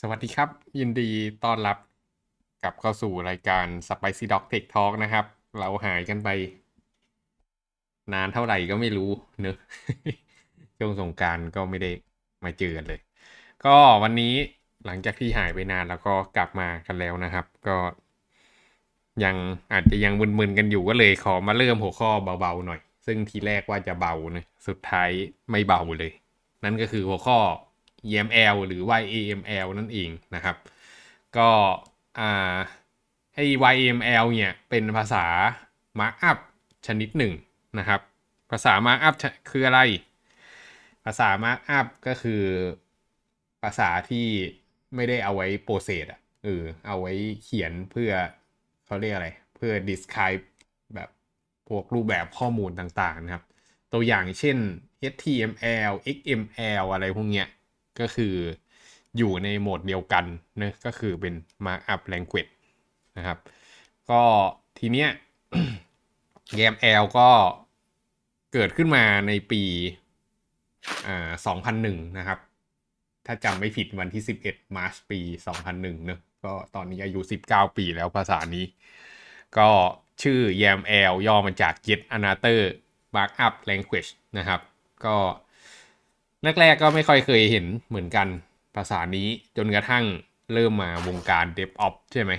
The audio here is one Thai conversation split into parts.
สวัสดีครับ ยินดีต้อนรับกลับเข้าสู่รายการ Spicy Dog Tech Talk นะครับ เราหายกันไป นานเท่าไหร่ก็ไม่รู้เนอะช่วงสงการก็ไม่ได้มาเจอกันเลย ก็วันนี้หลังจากที่หายไปนานแล้วก็กลับมากันแล้วนะครับ ก็ ยังอาจจะยังมึนๆกันอยู่ก็เลยขอมาเริ่มหัวข้อเบาๆหน่อย ซึ่งทีแรกว่าจะเบานะสุดท้ายไม่เบาเลย นั่นก็คือหัวข้อ EML หรือ YAML นั่นเองนะครับ ก็อ่าไอ้ YAML เนี่ยเป็นภาษา Markup ชนิดหนึ่งนะครับ ภาษา Markup คืออะไร ภาษา Markup ก็คือภาษาที่ไม่ได้เอาไว้โปรเซสอะเออเอาไว้เขียนเพื่อเขาเรียกอะไร เพื่อ describe แบบพวกรูปแบบข้อมูลต่างๆนะครับ ตัวอย่างเช่น HTML XML อะไรพวกเนี้ย ก็คืออยู่ในโหมดเดียวกันนะก็คือเป็น markup language นะครับ ก็ทีเนี้ย YAML ก็เกิดขึ้นมาในปีอ่า2001 นะครับ ถ้าจำไม่ผิดวันที่ 11 มาร์ชปี 2001เนอะก็ตอนนี้อายุ 19 ปีแล้วภาษานี้ ก็ชื่อ YAML ย่อมาจาก Yet Another Markup Language นะครับ ก็ แรกๆก็ไม่ค่อยเคยเห็นเหมือนกันภาษานี้จนกระทั่งเริ่มมาวงการ DevOps ใช่ไหม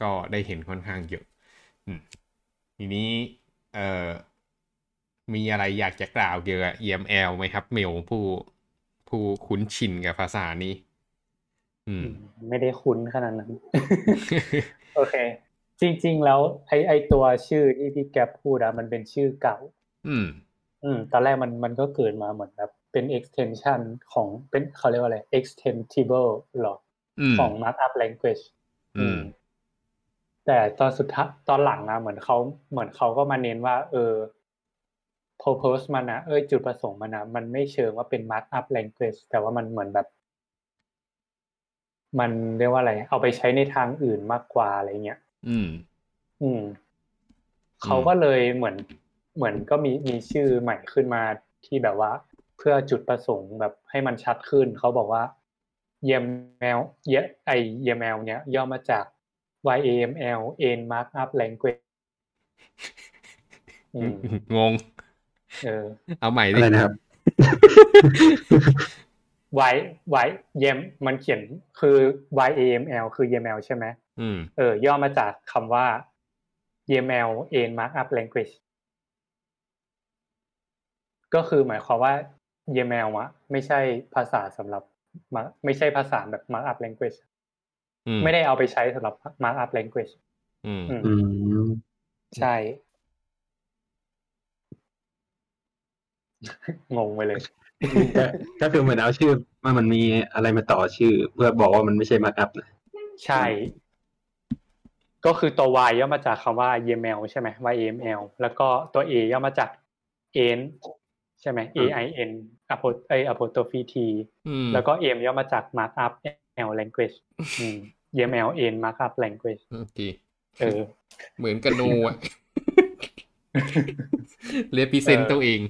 ก็ได้เห็นค่อนข้างเยอะทีนี้เอ่อมีอะไรอยากจะกล่าวเกี่ยวกับ EML ไหมครับ เมลผู้ผู้คุ้นชินกับภาษานี้ อืม ไม่ได้คุ้นขนาดนั้น โอเค จริง ๆ แล้วไอไอตัวชื่อที่พี่แกพูดอะมันเป็นชื่อเก่า อืม อืม ตอนแรกมันมันก็เกิดมาเหมือนแบบ เป็น extension ของเป็นเขาเรียกว่าอะไร extensible หรออืมของ markup language อืมแต่ตอนสุดท้ายตอนหลังนะเหมือนเขาเหมือนเขาก็มาเน้นว่า เออ purpose มันนะเออจุดประสงค์มันนะมันไม่เชิงว่าเป็น markup language แต่ว่ามันเหมือนแบบ มันเรียกว่าอะไร เอาไปใช้ในทางอื่นมากกว่าอะไรเงี้ยอืม อืมเขาก็เลยเหมือน เหมือนก็มีมีชื่อใหม่ขึ้นมาที่แบบว่า เพื่อจุดประสงค์แบบให้มันชัดขึ้น เขาบอกว่า YAML เยไอ YAML เนี้ยย่อมาจาก YAML N Markup Language อืมงง เออ เอาใหม่ดิอะไรนะครับ Y Y YAM มันเขียนคือ YAML คือ YAML ใช่ไหมอืมเออ ย่อมาจากคำว่า YAML N Markup Language ก็คือหมายความว่า YAML อะไม่ใช่ภาษาสำหรับ Mark- ไม่ใช่ภาษาแบบ Markup Language อืมไม่ได้เอาไปใช้สำหรับ Markup Language อืมอืมอืมใช่ งงไปเลยก็ก็คือเหมือนเอาชื่อว่ามันมีอะไรมาต่อชื่อ เพื่อบอกว่ามันไม่ใช่ markup นะใช่ ก็คือตัว Y ย่อมาจากคำว่า YAML ใช่ไหม YAML แล้วก็ตัว A ย่อมาจาก N ใช่ไหม AIN apostrophe เอ้ย apostrophe T อืมแล้วก็ M ย่อมาจาก markup L language อืม YAML Ain't markup language โอเคเออ เหมือนกันโนอะเรียพิเซนต์ตัวเอง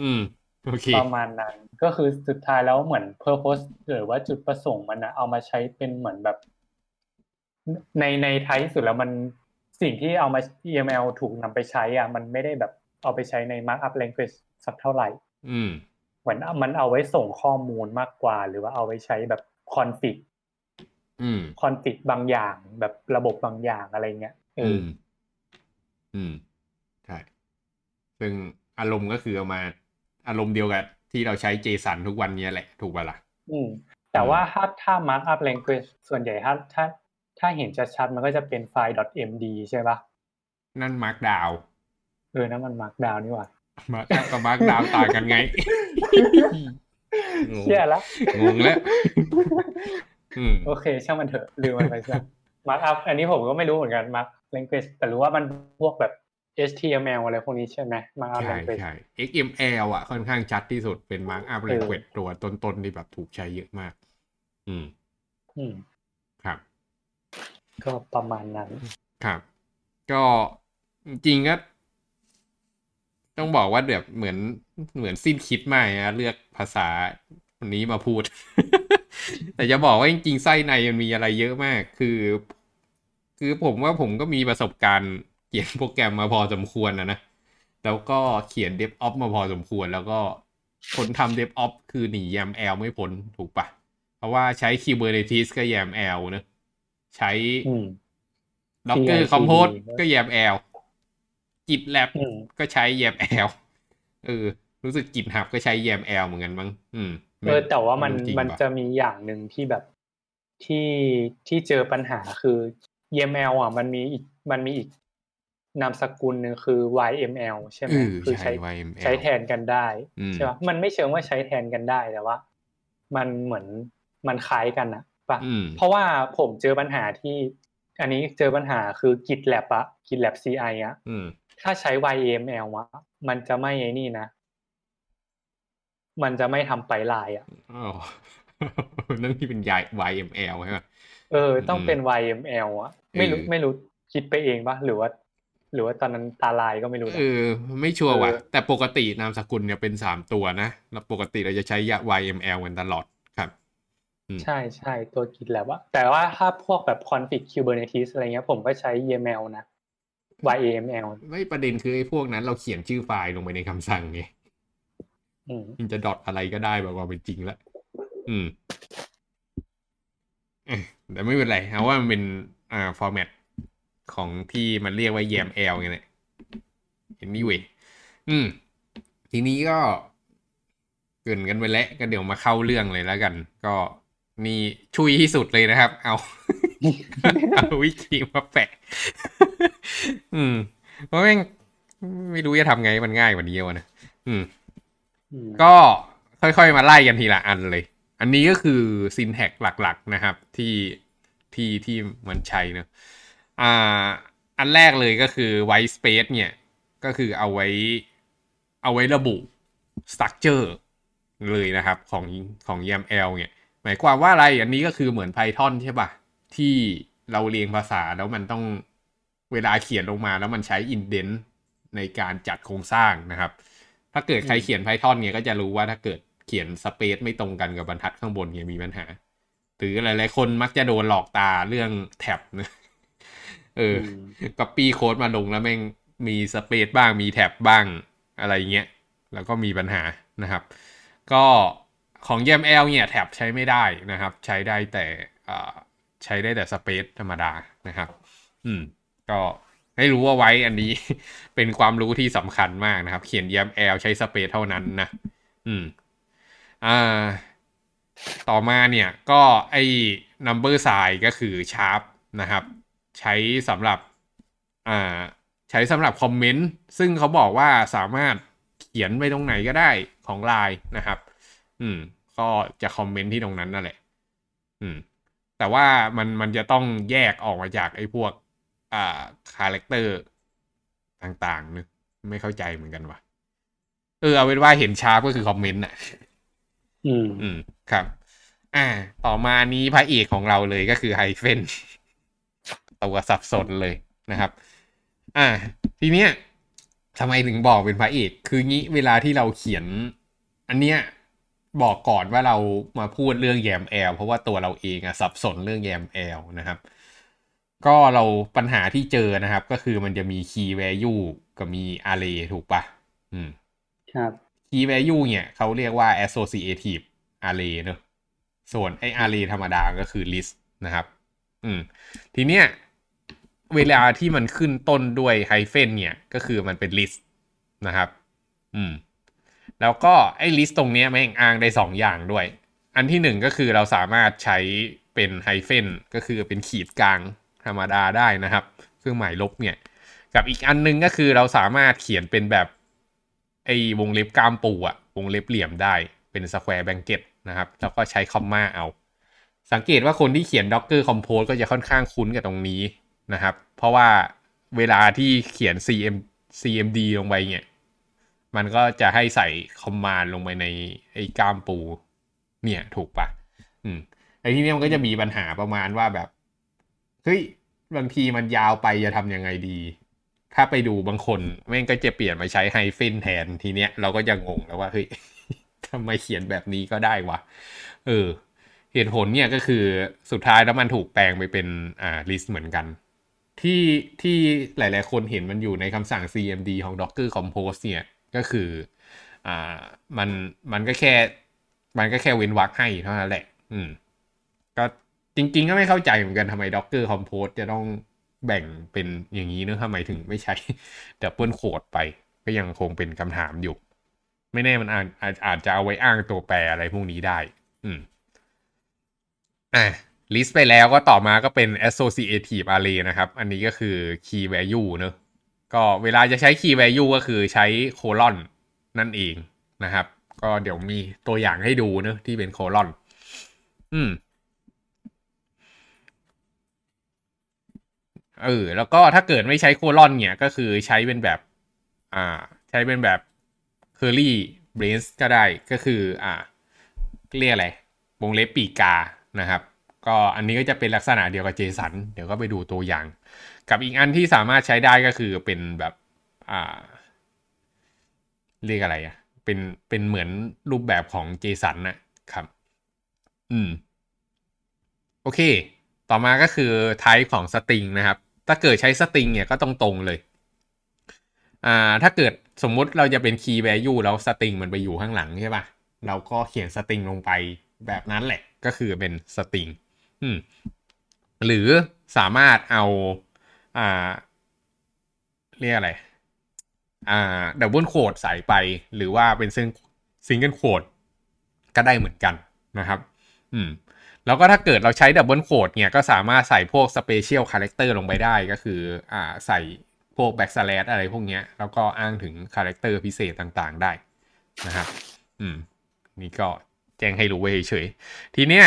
อืมโอเคประมาณนั้นก็คือสุดท้ายแล้วเหมือน purpose หรือว่าจุดประสงค์มันนะเอามาใช้เป็นเหมือนแบบ ในในท้ายที่สุดแล้วมันสิ่งที่เอามา EML ถูกนำไปใช้อะมันไม่ได้แบบเอาไปใช้ใน markup language สักเท่าไหร่ อืม เหมือนมันเอาไว้ส่งข้อมูลมากกว่า หรือว่าเอาไว้ใช้แบบ config อืม config บางอย่างแบบระบบบางอย่างอะไรเงี้ยเออือมอืมใช่ซึ่งอารมณ์ก็คือเอามา อารมณ์เดียวกับที่เราใช้ JSON ทุกวันนี้แหละ ถูกป่ะล่ะอืม แต่ว่าถ้าถ้า markup language ส่วนใหญ่ถ้าถ้า ถ้าเห็นชัดๆมันก็จะเป็นไฟล์ .md ใช่ปะนั่น markdown เออนั่นมัน markdown นี่หว่า mark กับ markdown ต่างกันไงงงเชี่ยละงงแล้วอืมโอเค ช่างมันเถอะลืมมันไปซะ markup อันนี้ผมก็ไม่รู้เหมือนกัน mark language แต่รู้ว่ามันพวกแบบ HTML อะไรพวกนี้ใช่ไหม markup ใช่ language ใช่ XML อะค่อนข้างชัดที่สุดเป็น Markup เออ Language ตัวต้นๆที่แบบถูกใช้เยอะมาก อืม อืมครับ ก็ประมาณนั้น ครับ ก็จริงๆก็ ต้องบอกว่าแบบเหมือนเหมือนสิ้นคิดมากนะเลือกภาษาวันนี้มาพูด แต่จะบอกว่าจริงๆไส้ในมันมีอะไรเยอะมาก คือ คือผมว่าผมก็มีประสบการณ์เขียนโปรแกรมมาพอสมควรนะนะ แล้วก็เขียน DevOps มาพอสมควร แล้วก็คนทำ DevOps คือหนี YAML ไม่พ้นถูกปะเพราะว่าใช้ Kubernetes ก็ YAML เนอะใช้อืม Docker CI/CD Compose ก็ YAML GitLab อืมก็ใช้ YAML เออ รู้สึก GitHub ก็ใช้ YAML เหมือนกันมั้งอืมเออแต่ว่ามันไรู้จริงมันปจะมีอย่างหนึ่งที่แบบที่ที่เจอปัญหาคือ YML อะ มันมีอีกมันมีอีกนามสกุลหนึ่งคือ YML ใช่ไหมเออคือใช่ใช้ YML ใช้แทนกันได้อืมใช่ปะมันไม่เชิงว่าใช้แทนกันได้แต่ว่า มันเหมือนมันคล้ายกันนะปะอืมเพราะว่าผมเจอปัญหาที่ อันนี้เจอปัญหาคือ GitLab อะ GitLab CI อะอืม ถ้าใช้ YAML อะมันจะไม่ไอ้นี่นะ มันจะไม่ทำไปลายอะอ๋อนั่นที่เป็น YML ใช่ไหมเออ ต้องอืมเป็น YML อะไม่รู้เออไม่รู้คิดไปเองปะหรือว่า หรือว่าตอนนั้นตาลายก็ไม่รู้นะเออ ไม่ชัวร์ว่ะเออแต่ปกตินามสกุลเนี่ยเป็นสามตัวนะ แล้วปกติเราจะใช้ YML กันตลอดครับ ใช่ใช่ตัว GitLab อะแต่ว่าถ้าพวกแบบ config Kubernetes อะไรเงี้ยผมก็ใช้ YAML นะ YAML ไม่ประเด็นคือไอ้พวกนั้นเราเขียนชื่อไฟล์ลงไปในคำสั่งไงอืมมันจะดอทอะไรก็ได้แบบว่าเป็นจริงแล้วอืมเอ้ยแต่ไม่เป็นไรเอาว่ามันเป็นอ่าฟอร์แมตของที่มันเรียกว่า YAML ไงเนี่ย anyway อืม ทีนี้ก็เกรินกันไปแล้วก็เดี๋ยวมาเข้าเรื่องเลยแล้วกัน ก็นี่ชุยที่สุดเลยนะครับ เอา เอาวิธีมาแปะ อืมเพราะแม่งไม่รู้จะทำไงให้มันง่ายกว่านี้วะนะอืมอืม ก็ค่อยๆมาไล่กันทีละอันเลย อันนี้ก็คือ syntax หลักๆนะครับ ที่ที่ที่มันใช้เนอะอ่า อันแรกเลยก็คือ white space เนี่ย ก็คือเอาไว้ เอาไว้ระบุ structure เลยนะครับ ของของ YAML เนี่ย หมายความว่าอะไร อันนี้ก็คือเหมือน Python ใช่ปะที่เราเรียงภาษาแล้วมันต้อง เวลาเขียนลงมาแล้วมันใช้ indent ในการจัดโครงสร้างนะครับ ถ้าเกิดใครเขียน Python เนี่ยก็จะรู้ว่าถ้าเกิดเขียนสเปซไม่ตรงกันกับบรรทัดข้างบนเนี่ยมีปัญหา หรือหลายๆคนมักจะโดนหลอกตาเรื่องแท็บนะเออก็ปีโค้ดมาลงแล้วแม่งมีสเปซบ้างมีแท็บบ้างอะไรเงี้ย แล้วก็มีปัญหานะครับ ก็ของ YAML เนี่ยแท็บใช้ไม่ได้นะครับ ใช้ได้แต่ใช้ได้แต่สเปซธรรมดานะครับ อืม ก็ให้รู้ว่าไว้อันนี้ เป็นความรู้ที่สำคัญมากนะครับ เขียน YAML ใช้สเปซเท่านั้นนะ อืม อ่า ต่อมาเนี่ยก็ไอ้ number size ก็คือ sharp นะครับ ใช้สำหรับ อ่า ใช้สำหรับคอมเมนต์ ซึ่งเขาบอกว่าสามารถเขียนไปตรงไหนก็ได้ของไลน์นะครับ อืม ก็จะคอมเมนต์ที่ตรงนั้นนั่นแหละ อืม แต่ว่ามันมันจะต้องแยกออกมาจากไอ้พวก อ่า character ต่างๆนึกไม่เข้าใจเหมือนกันว่ะเออเอาเป็นว่าเห็น sharp ก็คือคอมเมนต์อะ อืมอืมครับ อ่า ต่อมานี้พระเอกของเราเลยก็คือ hyphen ตัวสับสนเลยนะครับ อ่า ทีเนี้ยทำไมถึงบอกเป็นพระเอก คืองี้เวลาที่เราเขียน อันเนี้ยบอกก่อนว่าเรามาพูดเรื่อง YAML เพราะว่าตัวเราเองอะสับสนเรื่อง YAML นะครับ ก็เราปัญหาที่เจอนะครับ ก็คือมันจะมี key value กับมี array ถูกปะอืม ครับ key value เนี่ยเขาเรียกว่า associative array เนอะส่วนไอ้ array ธรรมดาก็คือ list นะครับ อืม ทีเนี้ยเวลาที่มันขึ้นต้นด้วยไฮเฟนเนี่ย ก็คือมันเป็น list นะครับ อืม แล้วก็ไอ้ list ตรงเนี้ยแม่งอ้างได้สองอย่างด้วย อันที่หนึ่งก็คือเราสามารถใช้เป็นไฮเฟนก็คือเป็นขีดกลาง ธรรมดาได้นะครับ เครื่องหมายลบเนี่ย กับอีกอันนึงก็คือเราสามารถเขียนเป็นแบบไอ้วงเล็บกามปูอะวงเล็บเหลี่ยมได้เป็นสแควร์แบงเก็ตนะครับ แล้วก็ใช้คอมมาเอา สังเกตว่าคนที่เขียน Docker Compose ก็จะค่อนข้างคุ้นกับตรงนี้นะครับ เพราะว่าเวลาที่เขียน CM CMD ลงไปเนี่ย มันก็จะให้ใส่คอมมานด์ลงไปในไอ้กามปู เนี่ยถูกปะอืมไอ้ที่นี้มันก็จะมีปัญหาประมาณว่าแบบ เฮ้ยบางทีมันยาวไปจะทำยังไงดี ถ้าไปดูบางคนแม่งก็จะเปลี่ยนมาใช้ไฮเฟนแทนทีเนี้ยเราก็จะงงแล้วว่าเฮ้ยทำไมเขียนแบบนี้ก็ได้วะเออ เหตุผลเนี่ยก็คือสุดท้ายแล้วมันถูกแปลงไปเป็นอ่า list เหมือนกัน ที่ที่หลาย ๆ คนเห็นมันอยู่ในคำสั่ง cmd ของ docker compose เนี่ยก็คืออ่ามันมันก็แค่ มันก็แค่เว้นวรรคให้เท่านั้นแหละ อืม จริง ๆ ก็ไม่เข้าใจเหมือนกันทำไม docker compose จะต้องแบ่งเป็นอย่างนี้เนอะทำไมถึงไม่ใช้ double code ไป ก็ยังคงเป็นคำถามอยู่ ไม่แน่มันอาจอาจอาจจะเอาไว้อ้างตัวแปรอะไรพวกนี้ได้ อืมอะ list ไปแล้วก็ต่อมาก็เป็น associative array นะครับ อันนี้ก็คือ key value เนอะก็เวลาจะใช้ key value ก็คือใช้ colon นั่นเองนะครับ ก็เดี๋ยวมีตัวอย่างให้ดูเนอะที่เป็น colon อืม เออ แล้วก็ถ้าเกิดไม่ใช้โคลอนเนี่ยก็คือใช้เป็นแบบ อ่า ใช้เป็นแบบ curly brace ก็ได้ก็คือ อ่า เรียกอะไร วงเล็บปีกานะครับ ก็อันนี้ก็จะเป็นลักษณะเดียวกับ JSON เดี๋ยวก็ไปดูตัวอย่าง กับอีกอันที่สามารถใช้ได้ก็คือเป็นแบบ อ่า เรียกอะไรอะ่ะ เป็นเป็นเหมือนรูปแบบของ JSON นนะครับ อืม โอเค ต่อมาก็คือ type ของ string นะครับ ถ้าเกิดใช้ string เนี่ยก็ต้องตรงเลย อ่า ถ้าเกิดสมมุติเราจะเป็น key value แล้ว string มันไปอยู่ข้างหลังใช่ปะเราก็เขียน string ลงไปแบบนั้นแหละ ก็คือเป็น string อืม หรือสามารถเอา อ่า เรียกอะไร อ่า double quote ใส่ไป หรือว่าเป็นซึ่ง single quote ก็ได้เหมือนกันนะครับ อืม แล้วก็ถ้าเกิดเราใช้ double quote เนี่ยก็สามารถใส่พวก special character ลงไปได้ก็คืออ่าใส่พวก backslash อะไรพวกเนี้ย แล้วก็อ้างถึง character พิเศษต่างๆได้นะครับ อืม นี่ก็แจ้งให้รู้ไว้เฉยๆทีเนี้ย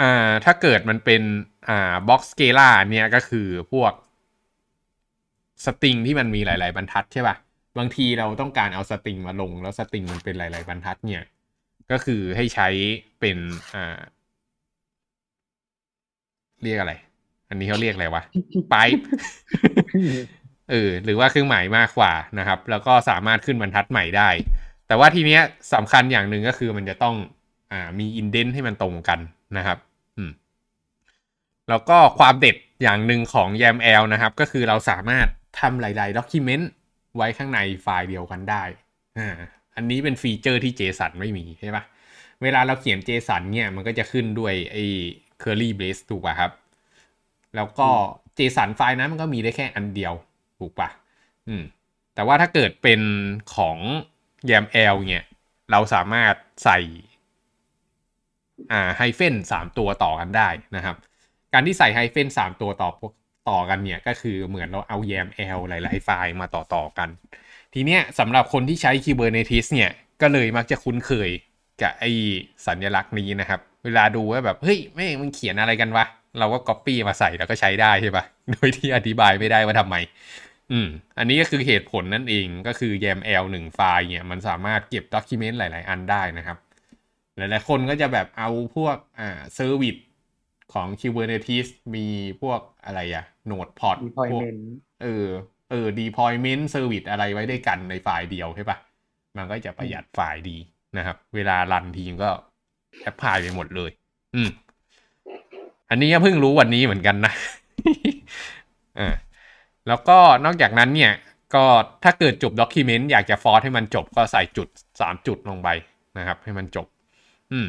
อ่าถ้าเกิดมันเป็นอ่าบ็อกสเกล่าเนี่ยก็คือพวกสตริงที่มันมีหลาย ๆ บรรทัดใช่ป่ะ บางทีเราต้องการเอาสตริงมาลง แล้วสตริงมันเป็นหลาย ๆ บรรทัดเนี่ย ก็คือให้ใช้เป็นอ่า เรียกอะไร อันนี้เขาเรียกอะไรวะไปเออหรือว่าเครื่องหมายมากกว่านะครับ แล้วก็สามารถขึ้นบรรทัดใหม่ได้ แต่ว่าทีเนี้ยสำคัญอย่างหนึ่งก็คือมันจะต้องอ่ามี indent ให้มันตรงกันนะครับอืมแล้วก็ความเด็ดอย่างหนึ่งของ YAML นะครับ ก็คือเราสามารถทำหลายๆ document ไว้ข้างในไฟล์เดียวกันได้อ่าอันนี้เป็นฟีเจอร์ที่ JSON ไม่มีใช่ปะเวลาเราเขียน JSON เนี่ยมันก็จะขึ้นด้วยไอ้ curly brace ถูกป่ะครับ แล้วก็ JSON ไฟล์นั้นมันก็มีได้แค่อันเดียวถูกป่ะอืมแต่ว่าถ้าเกิดเป็นของ YAML เนี่ย เราสามารถใส่อ่าไฮเฟนสามตัวต่อกันได้นะครับ การที่ใส่ไฮเฟนสามตัวต่อต่อกันเนี่ยก็คือเหมือนเราเอา YAML หลาย ๆ ไฟล์มาต่อต่อกัน ทีเนี้ยสำหรับคนที่ใช้ Kubernetes เนี่ย ก็เลยมักจะคุ้นเคยกับไอสัญลักษณ์นี้นะครับ เวลาดูว่าแบบเฮ้ยไม่มึงเขียนอะไรกันวะเราก็ Copy มาใส่แล้วก็ใช้ได้ใช่ปะโดยที่อธิบายไม่ได้ว่าทำไม อืม อันนี้ก็คือเหตุผลนั่นเองก็คือ YAML หนึ่งไฟล์เนี่ยมันสามารถเก็บ document หลาย ๆ อันได้นะครับ หลาย ๆ คนก็จะแบบเอาพวกอ่า service ของ Kubernetes มีพวกอะไรอะ Node-POD พวก deployment เออเออ deployment service อะไรไว้ด้วยกันในไฟล์เดียวใช่ปะมันก็จะประหยัดไฟล์ดีนะครับ เวลา run ทีก็ apply ไปหมดเลย อืม อันนี้ก็เพิ่งรู้วันนี้เหมือนกันนะอ่าแล้วก็นอกจากนั้นเนี่ย ก็ถ้าเกิดจบด็อกิเมนต์อยากจะฟอร์สให้มันจบก็ใส่จุดสามจุดลงไปนะครับ ให้มันจบ อืม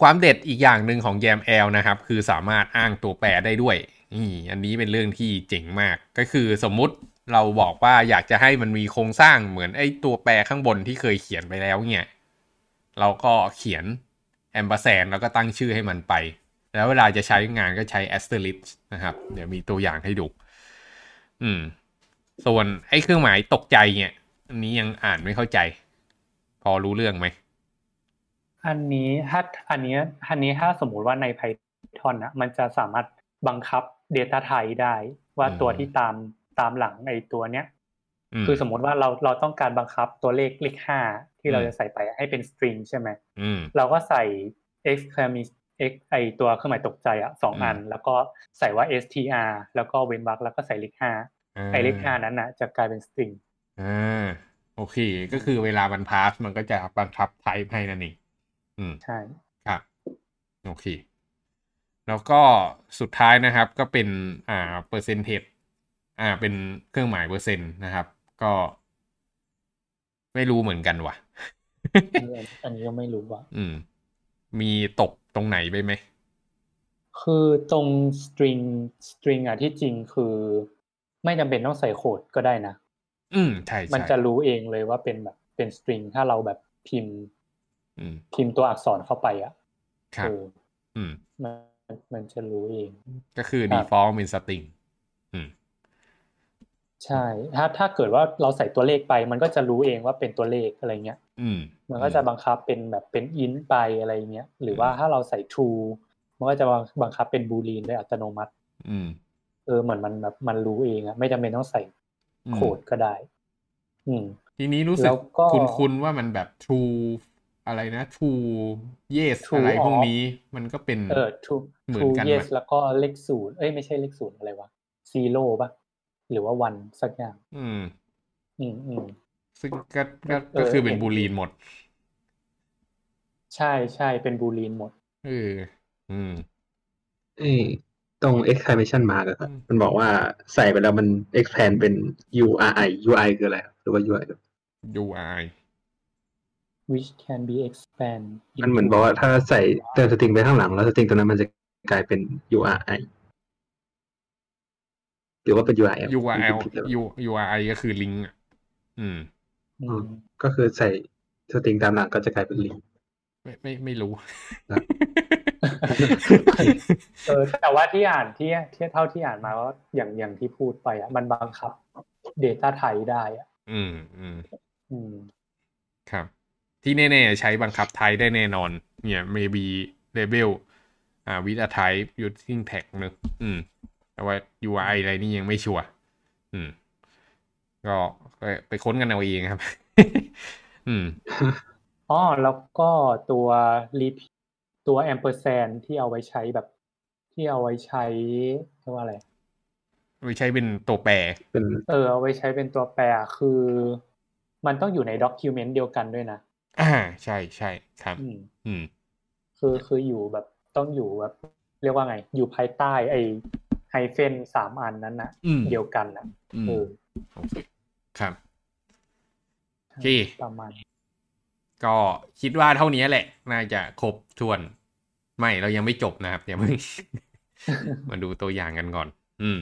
ความเด็ดอีกอย่างหนึ่งของ YAML นะครับ คือสามารถอ้างตัวแปรได้ด้วยนี่อันนี้เป็นเรื่องที่เจ๋งมาก ก็คือสมมุติเราบอกว่าอยากจะให้มันมีโครงสร้างเหมือนไอ้ตัวแปรข้างบนที่เคยเขียนไปแล้วเนี่ย เราก็เขียน ampersand แล้วก็ตั้งชื่อให้มันไป แล้วเวลาจะใช้งานก็ใช้ asterisk นะครับ เดี๋ยวมีตัวอย่างให้ดู อืม ส่วนไอ้เครื่องหมายตกใจเนี่ยอันนี้ยังอ่านไม่เข้าใจ พอรู้เรื่องไหม อันนี้ถ้าอันนี้อันนี้ถ้าสมมุติว่าใน Python นะมันจะสามารถบังคับ Data Type ได้ ว่าตัวที่ตามตามหลังไอ้ตัวเนี้ย คือสมมุติว่าเราเราต้องการบังคับตัวเลขเลขห้าที่เราอืมจะใส่ไปให้เป็น string ใช่ไหมอืมเราก็ใส่ exclamation x ไอตัวเครื่องหมายตกใจอะสองอืมอัน แล้วก็ใส่ว่า str แล้วก็เว้นวรรคแล้วก็ใส่เลขห้าาไอเลขห้านั้นนะจะกลายเป็น string อ่าโอเค ก็คือเวลามันพาสมันก็จะบังคับไทป์ให้นั่นเองอืมใช่ครับโอเค แล้วก็สุดท้ายนะครับก็เป็นอ่าเปอร์เซนเทจอ่าเป็นเครื่องหมายเปอร์เซ็นต์นะครับ ก็ ไม่รู้เหมือนกันว่ะ อันนี้อันนี้ก็ไม่รู้ว่าอืม มีตกตรงไหนไปไหม คือตรง string string อะที่จริงคือ ไม่จำเป็นต้องใส่โค้ดก็ได้นะ อืมใช่ใช่มันจะรู้เองเลยว่าเป็นแบบเป็น string ถ้าเราแบบพิมพ์อืมพิมพ์ตัวอักษรเข้าไปอะครับเอออืมมันมันจะรู้เอง ก็คือครับ default เป็น string อืม ใช่ถ้าถ้าเกิดว่าเราใส่ตัวเลขไป มันก็จะรู้เองว่าเป็นตัวเลขอะไรเงี้ยอืมมันก็จะบังคับเป็นแบบเป็น int ไปอะไรเงี้ยหรือว่าถ้าเราใส่ true มันก็จะบังคับเป็น boolean ได้อัตโนมัติอืมเออเหมือนมันแบบมันรู้เองอะไม่จำเป็นต้องใส่อืมโค้ดก็ได้ อืมทีนี้รู้สึแล้กวก็คุ้นๆว่ามันแบบ true อะไรนะ true yes True อะไรพวก off นี้ มันก็เป็นเออ true เหมือน true กัน yes ไหมแล้วก็เลขศูนย์เอ้ยไม่ใช่เลขศูนย์อะไรวะ zero ป่ะ หรือว่า one สักอย่าง อืม อืมอืมซึ่งก็ก็เออก็คือเป็นเห็นบูลีนหมด ใช่ใช่เป็น boolean หมดเอออืมเอ้ยตรง exclamation mark อะครับอืมมันบอกว่าใส่ไปแล้วมัน expand เป็น URI UI คืออะไรครับหรือว่า UI คือ UI which can be expand มันเหมือนบอกว่าถ้าใส่เติมสตริงไปข้างหลัง แล้วสตริงตัวนั้นมันจะกลายเป็น URI หรือว่าเป็น URL URL ผิดแล้ว U URI ก็คือลิงก์อะอืมอืมก็คือใส่สตริงตามหลังก็จะกลายเป็นลิงไม่ไม่ไม่รู้ครับเออแต่ว่าที่อ่านที่ที่เท่าที่อ่านมาว่าอย่างอย่างที่พูดไปอะมันบังคับ Data ไทยได้อะ อืมอืมอืมครับ ที่แน่ๆ ใช้บังคับไทยได้แน่นอน เนี่ย maybe label อ่า with a type using tag เนอะอืม แต่ว่า UI อะไรนี่ยังไม่ชัวร์อืมก็ก็ไปค้นกันเอาเองครับ อืมอ๋อแล้วก็ตัว repeat ตัว ampersand ที่เอาไว้ใช้แบบ ที่เอาไว้ใช้เรียกว่าอะไรไม่ใช่เป็นตัวแปรเป็นเออเอาไว้ใช้เป็นตัวแปรคือ มันต้องอยู่ใน document เดียวกันด้วยนะอ่าใช่ใช่ครับอืมอืมคือคืออยู่แบบต้องอยู่แบบ เรียกว่าไง อยู่ภายใต้ไอ้ ไฮเฟนสามอันนั้นนะอืมเดียวกันนะอืมเออโอเคครับโอเคประมาณก็คิดว่าเท่านี้แหละ น่าจะครบถ้วน ไม่เรายังไม่จบนะครับอย่าเพิ่งมาดูตัวอย่างกันก่อน อืม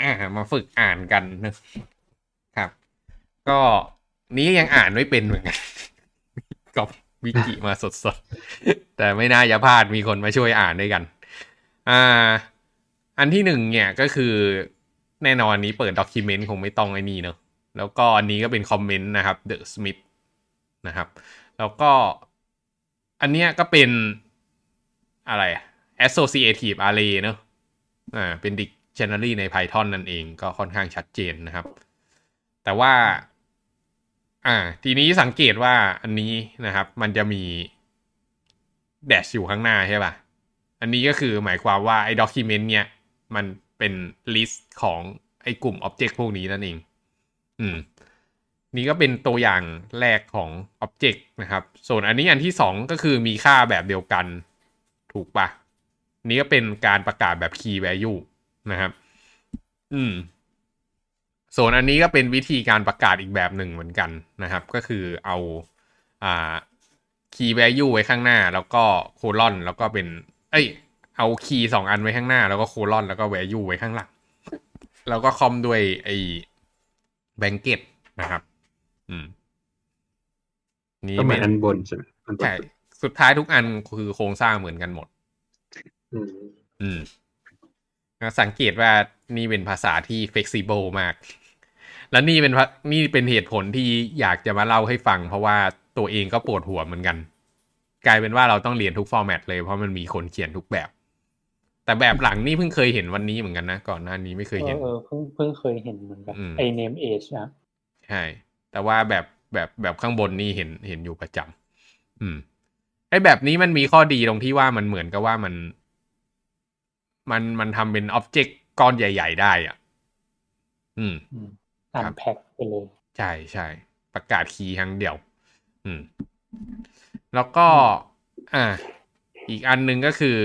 อ่ามาฝึกอ่านกันนะครับ ก็นี้ยังอ่านไม่เป็นเหมือนกันก็วิกิมาสดๆ แต่ไม่น่าจะพลาดมีคนมาช่วยอ่านด้วยกัน อ่า อันที่หนึ่งเนี่ยก็คือแน่นอนนี้เปิดด็อกิเมนต์คงไม่ต้องไอ้นี่เนอะแล้วก็อันนี้ก็เป็นคอมเมนต์นะครับ The Smith นะครับ แล้วก็อันเนี้ยก็เป็นอะไร associative array เนอะอ่าเป็น dictionary ใน Python นั่นเองก็ค่อนข้างชัดเจนนะครับ แต่ว่า อ่า ทีนี้สังเกตว่าอันนี้นะครับ มันจะมี dash อยู่ข้างหน้าใช่ป่ะ อันนี้ก็คือหมายความว่าไอ้ document เนี่ย มันเป็น list ของไอ้กลุ่ม object พวกนี้นั่นเอง อืม นี่ก็เป็นตัวอย่างแรกของ Object นะครับ ส่วนอันนี้อันที่สองก็คือมีค่าแบบเดียวกัน ถูกปะนี่ก็เป็นการประกาศแบบ Key Value นะครับ อืม ส่วนอันนี้ก็เป็นวิธีการประกาศอีกแบบหนึ่งเหมือนกันนะครับ ก็คือเอา อ่า Key Value ไว้ข้างหน้า แล้วก็โคลอนแล้วก็เป็น เอ้ย เอาคีย์สองอันไว้ข้างหน้า แล้วก็โคลอนแล้วก็ value ไว้ข้างหลัง แล้วก็คอมด้วยไอ้แบงเก็ตนะครับ อืม นี่ก็เหมืไม่อนอันบนใช่ไหมอันบนใช่สุดท้ายทุกอันคือโครงสร้างเหมือนกันหมด อืมอืมแล้วสังเกตว่านี่เป็นภาษาที่ flexible มาก แล้วนี่เป็นพะนี่เป็นเหตุผลที่อยากจะมาเล่าให้ฟัง เพราะว่าตัวเองก็ปวดหัวเหมือนกัน กลายเป็นว่าเราต้องเรียนทุกฟอร์แมตเลยเพราะมันมีคนเขียนทุกแบบ แต่แบบหลังนี่เพิ่งเคยเห็นวันนี้เหมือนกันนะ ก่อนหน้านี้ไม่เคยเอเห็นอเออเพิ่งเพิ่งเคยเห็นเหมือนกันอืมไอ name age นะใช่แต่ว่าแบบแบบแบบข้างบนนี่เห็นเห็นอยู่ประจำอืมไอ้แบบนี้มันมีข้อดีตรงที่ว่ามันเหมือนกับว่ามัน มันมันทำเป็น object ก้อนใหญ่ ๆ ได้อะ อืมอืมครับ unpack ไปเลย ใช่ใช่ปประกาศ key ครั้งเดียว อืม แล้วก็ อ่า อีกอันหนึ่งก็คือ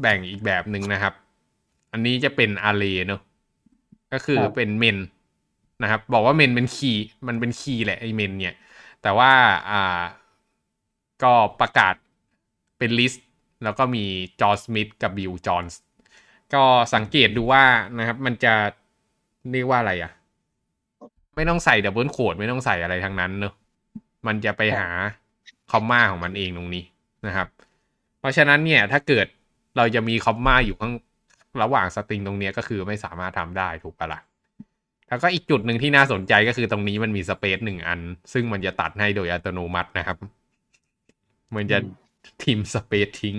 แบ่งอีกแบบหนึ่งนะครับ อันนี้จะเป็น array เนอะก็คือครับเป็น men นะครับ บอกว่า men เป็น key มันเป็น key แหละไอ men เนี่ย แต่ว่าอ่าก็ประกาศเป็น list แล้วก็มี John Smith กับ Bill Jones ก็สังเกตดูว่านะครับ มันจะเรียกว่าอะไรอะ ไม่ต้องใส่ double quote ไม่ต้องใส่อะไรทั้งนั้นเนอะมันจะไปหาคอมมาของมันเองตรงนี้นะครับเพ ราะฉะนั้นเนี่ยถ้าเกิดเราจะมีคอมมาอยู่ข้างระหว่าง string ตรงเนี้ยก็คือไม่สามารถทำได้ถูกปะล่ะแล้วก็อีกจุดหนึ่งที่น่าสนใจก็คือตรงนี้มันมี space หนึ่งอัน ซึ่งมันจะตัดให้โดยอัตโนมัตินะครับ มันจะ trim space ทิ้ง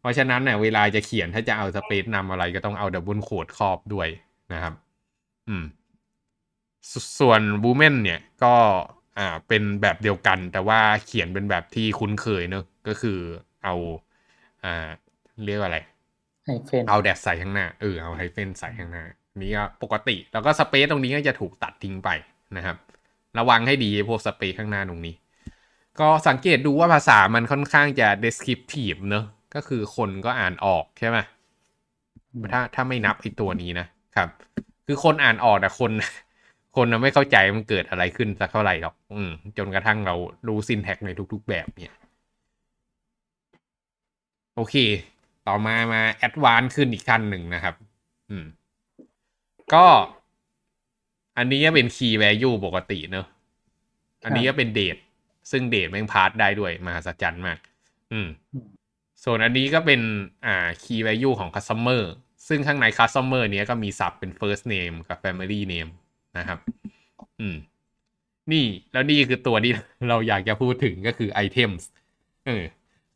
เพราะฉะนั้นเนี่ยเวลาจะเขียนถ้าจะเอา space นำอะไรก็ต้องเอา double quote ครอบด้วยนะครับ อืมสส่วน women เนี่ยก็อ่าเป็นแบบเดียวกัน แต่ว่าเขียนเป็นแบบที่คุ้นเคยเนอะก็คือเอา อ่า เรียกว่าอะไร hyphen เอา dash ใส่ข้างหน้า เออ เอา hyphen ใส่ข้างหน้า นี่ก็ปกติ แล้วก็สเปซตรงนี้ก็จะถูกตัดทิ้งไปนะครับ ระวังให้ดีพวกสเปซข้างหน้าตรงนี้ ก็สังเกตดูว่าภาษามันค่อนข้างจะ descriptive เนอะก็คือคนก็อ่านออกใช่ไหมถ้าถ้าไม่นับไอตัวนี้นะครับ คือคนอ่านออกแต่คน คนน่ะไม่เข้าใจมันเกิดอะไรขึ้นสักเท่าไหร่หรอก อืมจนกระทั่งเรารู้ซินแท็กในทุก ๆ แบบเนี่ย โอเค ต่อมามา advance ขึ้นอีกขั้นหนึ่งนะครับ อืม ก็อันนี้ก็เป็น key value ปกติเนอะอันนี้ก็เป็นเดทซึ่งเดทแม่ง parse ได้ด้วยมหัศจรรย์มาก อืม ส่วนอันนี้ก็เป็นอ่า key value ของ customer ซึ่งข้างใน customer เนี้ยก็มี sub เป็น first name กับ family name นะครับ อืม นี่แล้วนี่คือตัวที่เราอยากจะพูดถึงก็คือ items เออ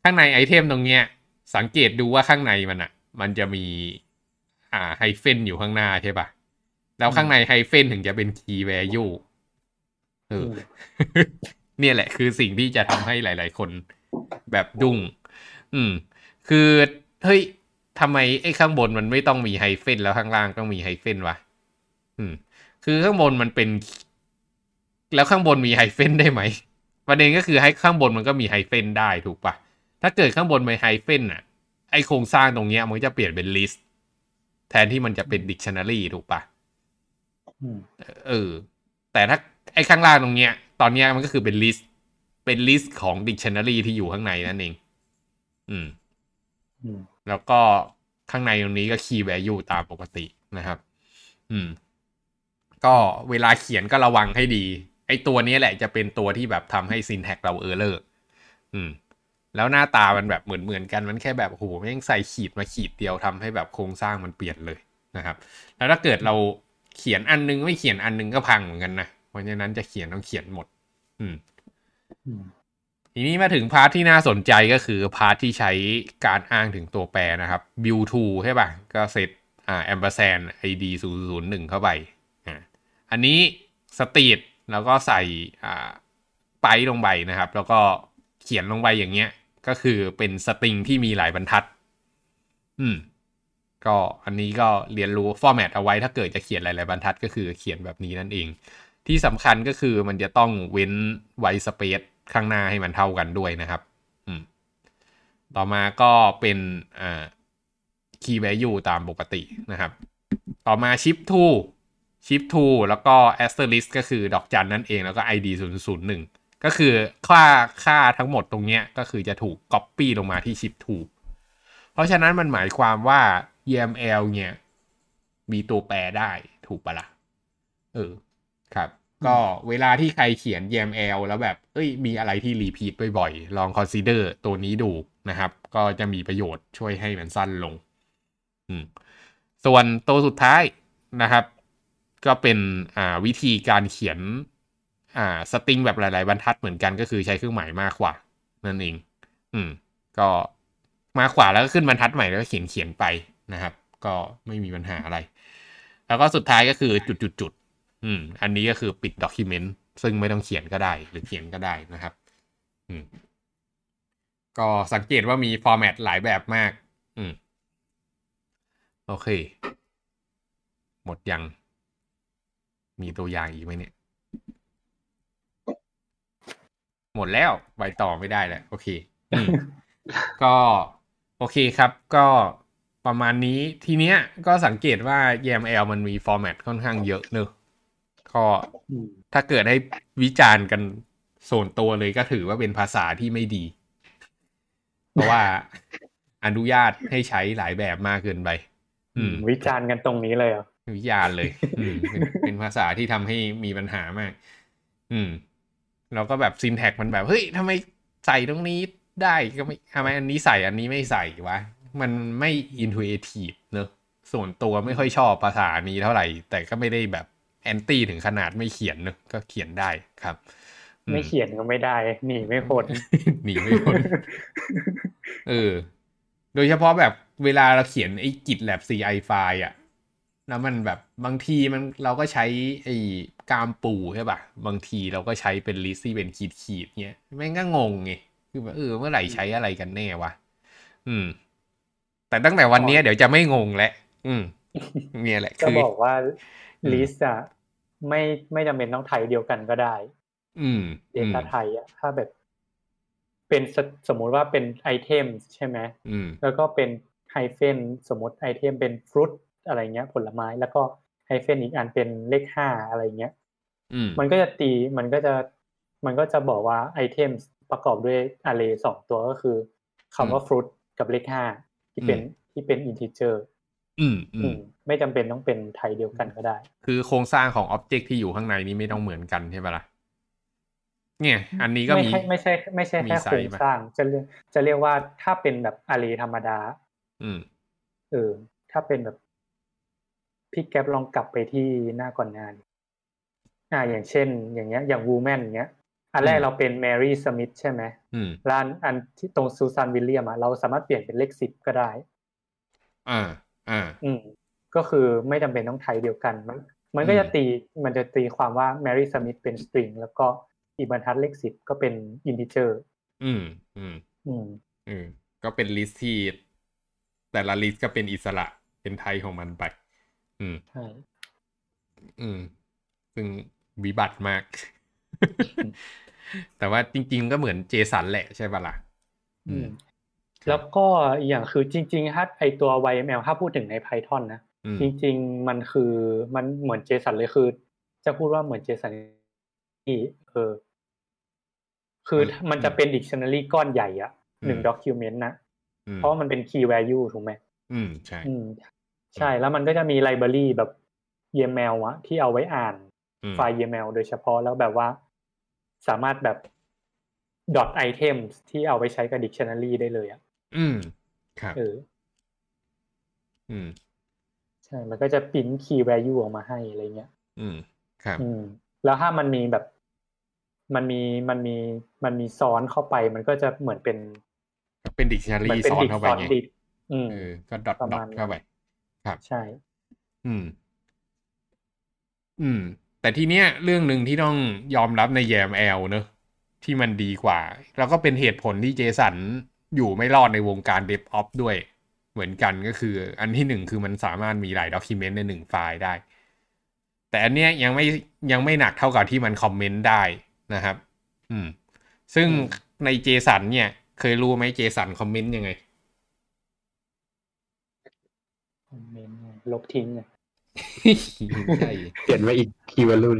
ข้างใน item ตรงเนี้ย สังเกตดูว่าข้างในมันอะมันจะมี อ่า hyphen อยู่ข้างหน้าใช่ปะแล้วข้างใน hyphen ถึงจะเป็น key value เออเนี่ยแหละ คือสิ่งที่จะทำให้หลาย ๆ คนแบบดุ้ง อืม คือเฮ้ยทำไมไอ้ข้างบนมันไม่ต้องมี hyphen แล้วข้างล่างต้องมี hyphen วะ อืม คือข้างบนมันเป็น แล้วข้างบนมี hyphen ได้ไหมประเด็นก็คือให้ข้างบนมันก็มี hyphen ได้ถูกปะ ถ้าเกิดข้างบนมี hyphen อะ ไอ้โครงสร้างตรงเนี้ยมันก็จะเปลี่ยนเป็น list แทนที่มันจะเป็นดิกชันนารีถูกปะอืมเออ แต่ถ้าไอ้ข้างล่างตรงเนี้ย ตอนเนี้ยมันก็คือเป็น list เป็น list ของ dictionary ที่อยู่ข้างในนั่นเอง อืมอืมแล้วก็ข้างในตรงนี้ก็ key value ตามปกตินะครับ อืม ก็เวลาเขียนก็ระวังให้ดี ไอ้ตัวนี้แหละจะเป็นตัวที่แบบทำให้ syntax เรา error อืม แล้วหน้าตามันแบบเหมือนเหมือนๆกันมันแค่แบบโอ้โหแม่งใส่ขีดมาขีดเดียวทำให้แบบโครงสร้างมันเปลี่ยนเลยนะครับ แล้วถ้าเกิดเราเขียนอันนึงไม่เขียนอันนึงก็พังเหมือนกันนะเพราะฉะนั้นจะเขียนต้องเขียนหมด อืมอืมทีนี้มาถึง part ที่น่าสนใจก็คือ part ที่ใช้การอ้างถึงตัวแปรนะครับ bill to ใช่ป่ะ ก็เซตอ่า ampersand id 0 0 1 เข้าไปอ่าอันนี้ street แล้วก็ใส่อ่า pipe ลงไปนะครับ แล้วก็เขียนลงไปอย่างเงี้ย ก็คือเป็น string ที่มีหลายบรรทัด อืม ก็อันนี้ก็เรียนรู้ format เอาไว้ถ้าเกิดจะเขียนหลาย ๆ บรรทัดก็คือเขียนแบบนี้นั่นเอง ที่สำคัญก็คือมันจะต้องเว้นไว้สเปซข้างหน้าให้มันเท่ากันด้วยนะครับ อืม ต่อมาก็เป็นอ่า key value ตามปกตินะครับ ต่อมา shift to shift to แล้วก็ asterisk ก็คือดอกจันนั่นเองแล้วก็ id 0 0 1 ก็คือค่าค่าทั้งหมดตรงเนี้ยก็คือจะถูก copy ลงมาที่ shift to เพราะฉะนั้นมันหมายความว่า YAML เนี่ย มีตัวแปรได้ถูกปะละ่ะเออครับ ก็เวลาที่ใครเขียน YAML แล้วแบบ เอ้ย มีอะไรที่รีพีทบ่อยๆ ลอง consider ตัวนี้ดูนะครับ ก็จะมีประโยชน์ช่วยให้มันสั้นลง อืม ส่วนตัวสุดท้ายนะครับ ก็เป็นอ่าวิธีการเขียน อ่าสตริงแบบหลาย ๆ บรรทัดเหมือนกันก็คือใช้เครื่องหมายมากกว่านั่นเอง อืม ก็มากกว่าแล้วก็ขึ้นบรรทัดใหม่แล้วก็เขียนเขียนไปนะครับ ก็ไม่มีปัญหาอะไร แล้วก็สุดท้ายก็คือจุดจุดจุดอืม อันนี้ก็คือปิดด็อกิเมนต์ซึ่งไม่ต้องเขียนก็ได้ หรือเขียนก็ได้นะครับ อืม ก็สังเกตว่ามีฟอร์แมตหลายแบบมาก อืม โอเค หมดยัง มีตัวอย่างอีกไหมเนี่ย หมดแล้วไปต่อไม่ได้แล้ว โอเคอืมก็โอเคครับ ก็ประมาณนี้ทีเนี้ยก็สังเกตว่า YAML มันมีฟอร์แมตค่อนข้างเยอะเนอะก็อืมถ้าเกิดให้วิจารณ์กันส่วนตัวเลยก็ถือว่าเป็นภาษาที่ไม่ดี เพราะว่าอนุญาตให้ใช้หลายแบบมากเกินไปอืมวิจารณ์กันตรงนี้เลยเหรอวิจารณ์เลยอืมเป็นเป็นภาษาที่ทำให้มีปัญหามาก อืม เราก็แบบ syntax มันแบบเฮ้ยทำไมใส่ตรงนี้ได้ก็ไม่ทำไมอันนี้ใส่อันนี้ไม่ใส่วะ มันไม่อิน u ู t ทีฟเนอะส่วนตัวไม่ค่อยชอบภาษานี้เท่าไหร่ แต่ก็ไม่ได้แบบ anti ถึงขนาดไม่เขียนเนอะก็เขียนได้ครับอืไม่เขียนก็ไม่ได้ หนีไม่พ้นหนีไม่พ้นเออ โดยเฉพาะแบบเวลาเราเขียนไอ้ GitLab CI ไฟล์อะ แล้วมันแบบบางทีมันเราก็ใช้ไอ้ก้ามปูใช่ป่ะ บางทีเราก็ใช้เป็น list ที่เป็นขีดขีดๆเงี้ยแม่งก็งงไงคือแบบเออเมื่อไหร่ใช้อะไรกันแน่วะอืม แต่ตั้งแต่วันเนี้ยเดี๋ยวจะไม่งงแล้วอืมเนี่ยแหละจะคือบอกว่าอืมลิสต์อะไม่ไม่จำเป็นต้อง type เดียวกันก็ได้ อืม data อืม type อะถ้าแบบ เป็นสสมมุติว่าเป็น itemใช่ไหมอืมแล้วก็เป็น hyphen สมมติ item เป็น fruit อะไรเงี้ย ผลไม้แล้วก็ hyphen อีกอันเป็นเลขห้าอะไรเงี้ยอืมมันก็จะตีมันก็จะมันก็จะบอกว่า item ประกอบด้วย array สองตัวก็คือคำว่า fruit กับเลขห้าที่เป็นที่เป็น integer อืมอืมไม่จำเป็นต้องเป็น type เดียวกันก็ได้ คือโครงสร้างของ object ที่อยู่ข้างในนี้ไม่ต้องเหมือนกันใช่ปะล่ะเนี่ย อันนี้ก็ไม่มีใช่ไม่ใช่ ไม่ใช่มีแค่ไซโครส์งปะสร้าง จะเรียกจะเรียกว่าถ้าเป็นแบบอาร์เรย์ธรรมดา อืมเออถ้าเป็นแบบ พี่แก๊ปลองกลับไปที่หน้าก่อนหน้าดิอ่า อย่างเช่น อย่างเงี้ย อย่างวูแมนอย่างเงี้ย อันแรกอืมเราเป็นแมรี่สมิธใช่ไหมอืมร้านอันที่ตรงซูซานวิลเลียมอะเราสามารถเปลี่ยนเป็นเลขสิบก็ได้ อ่า อ่า อืม ก็คือไม่จำเป็นต้องไทยเดียวกัน มัน มันก็อืมจะตี มันจะตีความว่า Mary Smith เป็น string แล้วก็อีกบรรทัดเลขสิบก็เป็น integer อืม อืม อืม อืม ก็เป็น list ที่แต่ละ list ก็เป็นอิสระ เป็น type ของมันไป อืมใช่อืม ซึ่งวิบัติมาก แต่ว่าจริง ๆ ก็เหมือน JSON แหละใช่ปะล่ะอืมครับแล้วก็อีกอย่างคือจริงๆถ้าไอ้ตัว YML ถ้าพูดถึงใน Python นะอืมจริง ๆ มันคือมันเหมือน JSON เลยคือ จะพูดว่าเหมือน JSON ที่เออคืออมมันจะเป็น dictionary ก้อนใหญ่อะหนึ่งอืม document นะอืมเพราะว่ามันเป็น key value ถูกไหมอืม ใช่อืม ใช่แล้วมันก็จะมี library แบบ YAML อะที่เอาไว้อ่านอืมไฟล์ YAML โดยเฉพาะแล้วแบบว่า สามารถแบบ dot items ที่เอาไว้ใช้กับ dictionary ได้เลยอะอืม ครับ เออ อืม ใช่ มันก็จะพิมพ์ key value ออกมาให้อะไรเงี้ย อืม ครับ อืม แล้วถ้ามันมีแบบ มันมี มันมี มันมีซ้อนเข้าไป มันก็จะเหมือนเป็นก็เป็นดิกชันนาเหมือนรีเป็นซ้อนดิกเข้าไปซ้อนไงดิกอืมเออก็ดอทประดอมาทณเข้าไป ครับ ใช่ อืม อืม แต่ทีเนี้ยเรื่องหนึ่งที่ต้องยอมรับใน YAML เนอะที่มันดีกว่า แล้วก็เป็นเหตุผลที่ JSON อยู่ไม่รอดในวงการ DevOps ด้วย เหมือนกันก็คือ อันที่หนึ่งคือมันสามารถมีหลาย document ในหนึ่งไฟล์ได้ แต่อันเนี้ยยังไม่ยังไม่หนักเท่ากับที่มัน comment ได้นะครับ อืม ซึ่งอืมใน JSON เนี่ย เคยรู้ไหม JSON comment ยังไง comment ไงลบทิ้งไงใช่เปลี่ยนมาอีก key value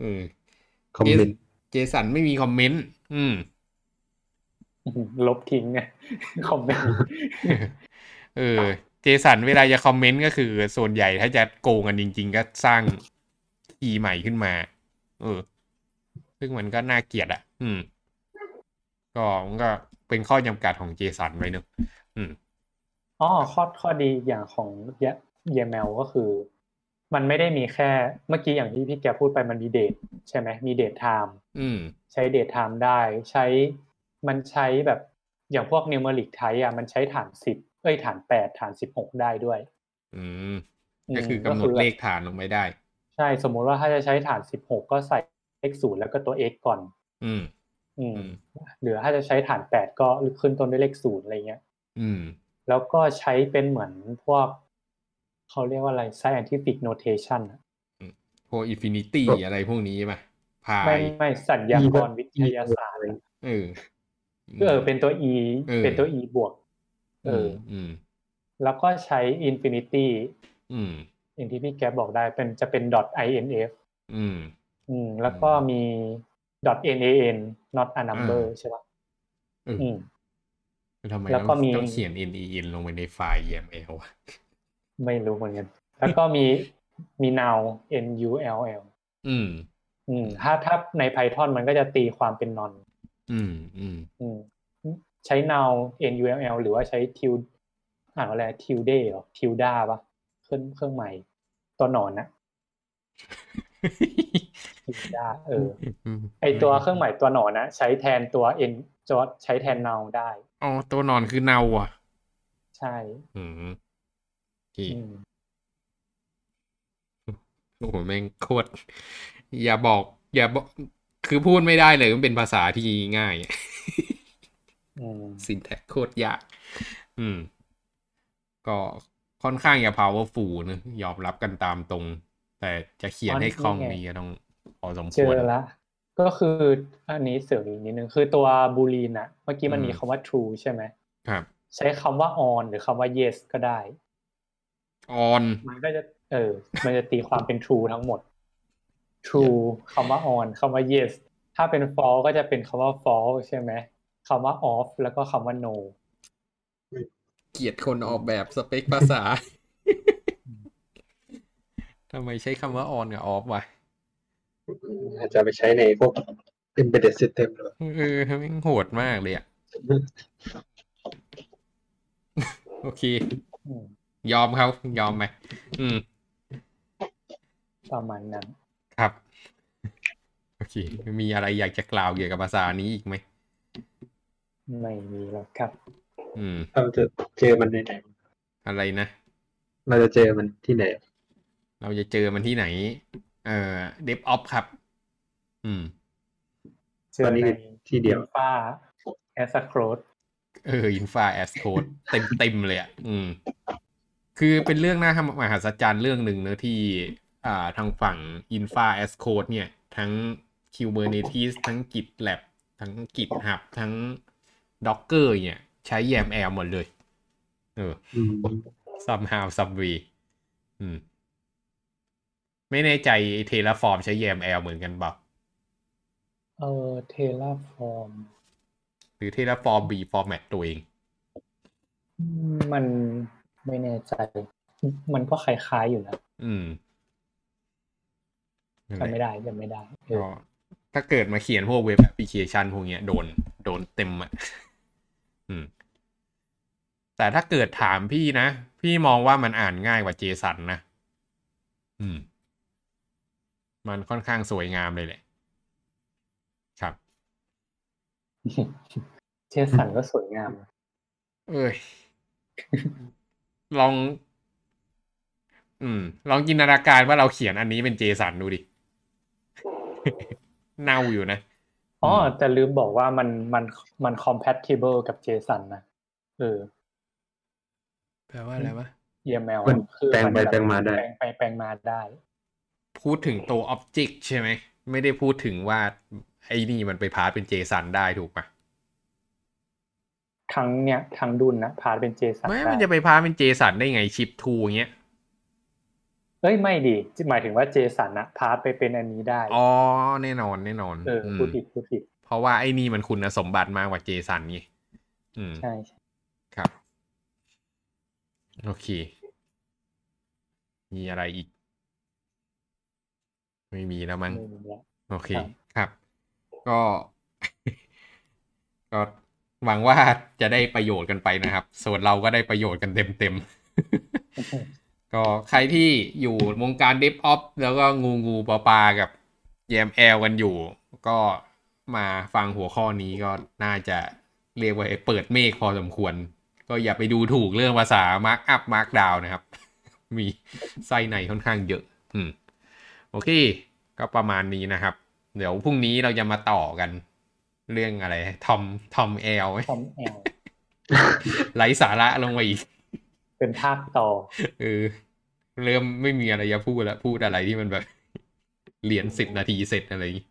เออ comment JSON ไม่มี commentอืมอืมลบทิ้งไง comment เออ JSON เวลาจะ comment ก็คือ ส่วนใหญ่ถ้าจะโกงกันจริง ๆ ก็สร้าง key ใหม่ขึ้นมา เออ ซึ่งมันก็น่าเกลียดอะ อืม ก็มันก็เป็นข้อจำกัดของ JSON ไว้เนอะอืม อ๋อข้อข้อดีอย่างของ YAML ก็คือ มันไม่ได้มีแค่เมื่อกี้อย่างที่พี่แก๊ปพูดไปมันมีเดทใช่ไหมมี date time อืมใช้ date time ได้ใช้มันใช้แบบอย่างพวก numeric type อะมันใช้ฐานสิบเอ้ยฐานแปดฐานสิบหกได้ด้วยอืมอืมก็คือกำหนดเลขฐานลงไปได้ ใช่สมมุติว่าถ้าจะใช้ฐานสิบหกก็ใส่เลขศูนย์แล้วก็ตัว x ก่อน อืม อืมอืมหรือถ้าจะใช้ฐานแปดก็ขึ้นต้นด้วยเลขศูนย์อะไรเงี้ย อืม แล้วก็ใช้เป็นเหมือนพวก เขาเรียกว่าอะไร scientific notation อะพวก infinity อะไรพวกนี้ใช่ไหมพาไม่ยไม่สัญกรณ์วิทยาศาสตร์อะไรเออเออเป็นตัว e เออเป็นตัว e บวกเออมอืมแล้วก็ใช้ infinity อืมอย่างที่พี่แก๊ปบอกได้เป็นจะเป็น dot inf อืม อืม แล้วก็มี dot nan not a number อ่าใช่ปะเอออืม ทำไมแล้วก็ต้องมีต้องเขียน n e n ลงไปในไฟล์ YAML อะไม่รู้เหมือนกัน แล้วก็มีมี now n u l l อืม อืม ถ้าถ้าใน Python มันก็จะตีความเป็น non อืม อืม อืม ใช้ now n u l l หรือว่าใช้ tilde อ่านว่าอะไร tilde เหรอ tilda ปะเครื่องเครื่องใหม่ตัวหนอนนะ tilda เออไอตัวเครื่องหมายตัวหนอนนะใช้แทนตัว n จอใช้แทน now ได้ อ๋อตัวนอนคือเนาอะ ใช่ อืมโอเคอืมโอ้โหแม่งโคตรอย่าบอก อย่าบอก คือพูดไม่ได้เลย มันเป็นภาษาที่ง่ายอืมสินแท็กโคตรยาก อืม ก็ค่อนข้างจะ powerful นะยอมรับกันตามตรง แต่จะเขียนให้คล่องนี้ก็ต้องพอสมเจควรอละ ก็คืออันนี้เสริมอีกนิดนึงคือตัวบูลีนอะเมื่อกี้มันอืมมีคำว่า true ใช่ไหมครับ ใช้คำว่า on หรือคำว่า yes ก็ได้ on มันก็จะเออ มันจะตีความเป็น true ทั้งหมด true คำว่า on คำว่า yes ถ้าเป็น false ก็จะเป็นคำว่า false ใช่ไหมคำว่า off แล้วก็คำว่า no เกลียดคนออกแบบสเปคภาษาทำไมใช้คำว่า on กับ off วะ อาจจะไปใช้ในพวก embedded system หรือเปล่าเออแม่งโหดมากเลยอะ โอเคอืมยอมเขายอมไหมอืมประมาณนั้น ครับ โอเค มีอะไรอยากจะกล่าวเกี่ยวกับภาษานี้อีกไหม ไม่มีแล้วครับ อืม เราจะเจอมันในไหน อะไรนะ เราจะเจอมันที่ไหน เราจะเจอมันที่ไหน เอ่อ DevOps ครับ อืมเจอตอนนี้ในที่เดียวฟ้าแอสโครดเออ Infa as Code เต็มเต็มๆเลยอะอืม คือเป็นเรื่องน่ามหัศจรรย์เรื่องหนึ่งเนอะที่ อ่าทางฝั่ง Infra as Code เนี่ย ทั้ง Kubernetes ทั้ง GitLab ทั้ง GitHub ทั้ง Docker เนี่ย ใช้ YAML หมดเลย เอออืม somehow some way อืม ไม่แน่ใจ Terraform ใช้ YAML เหมือนกันเปล่าเออ Terraformหรือ Terraform ม ี format ตัวเอง มันไม่แน่ใจ มันก็คล้ายๆอยู่นะอืมนั่นแหจำละไม่ได้จำไม่ได้เออก็ถ้าเกิดมาเขียนพวกเว็บแอปพลิเคชันพวกเนี้ยโดนโดนเต็มอะอืม แต่ถ้าเกิดถามพี่นะ พี่มองว่ามันอ่านง่ายกว่าเจสันนะ อืม มันค่อนข้างสวยงามเลยแหละ ครับเจสันก็สวยงาม เอ้ย ลอง อืม ลองจินตนาการว่าเราเขียนอันนี้เป็นเจสันดูดิ เน่าอยู่นะ อ๋ออืมแต่ลืมบอกว่ามันมันมัน compatible กับ JSON นะเออแปลว่าอะไรวะ YAML มันคือแปลงไปนบบแปลงมาได้ แปลงไปแปลงมาได้ พูดถึงตัว Object ใช่ไหม ไม่ได้พูดถึงว่า ไอ้นี่มันไปพาสเป็น JSON ได้ถูกปะทั้งเนี่ยทั้งดุนนะพาเป็น JSON ไม่ได้มันจะไปพาสเป็น JSON ได้ไงชิปทูเงี้ยเอ้ยไม่ดีหมายถึงว่า JSON นะพาไปเป็นอันนี้ได้ อ๋อแน่นอนแน่นอน เออมพูดผิดพูดผิด เพราะว่าไอ้นี่มันคุณสมบัติมากกว่า JSON ไงอืมใช่ครับ โอเค มีอะไรอีก ไม่มีแล้วมั้งไม่มีแล้วโอเคครับครับ ก็ ก็หวังว่าจะได้ประโยชน์กันไปนะครับ ส่วนเราก็ได้ประโยชน์กันเต็มๆ ก็ใครที่อยู่วงการ DevOps แล้วก็งูงูปลาปลากับ YAML กันอยู่ ก็มาฟังหัวข้อนี้ก็น่าจะเรียกว่าเปิดเมฆพอสมควร ก็อย่าไปดูถูกเรื่องภาษา Markup Markdown นะครับ มีไส้ในค่อนข้างเยอะ อืม โอเค ก็ประมาณนี้นะครับ เดี๋ยวพรุ่งนี้เราจะมาต่อกัน เรื่องอะไร TOM TOML TOML ไร้สาระลงมาอีก เป็นภาคต่อเออเริ่มไม่มีอะไรจะพูดแล้ว พูดอะไรที่มันแบบเรียนสิบนาทีเสร็จอะไรอย่างงี้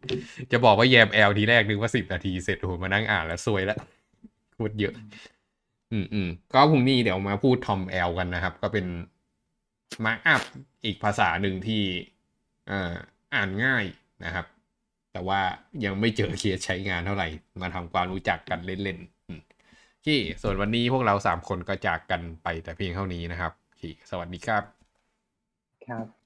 จะบอกว่า YAML ทีแรกนึกว่าสิบนาทีเสร็จโอ้โหมานั่งอ่านแล้วซวยแล้วพูดเยอะ อืมอืมก็พรุ่งนี้เดี๋ยวมาพูด TOML กันนะครับ ก็เป็น markup อีกภาษาหนึ่งที่ อ่านง่ายนะครับ แต่ว่ายังไม่เจอเคสใช้งานเท่าไหร่ มาทำความรู้จักกันเล่นๆที่ส่วนวันนี้พวกเราสามคนก็จากกันไปแต่เพียงเท่านี้นะครับ สวัสดีครับ ครับ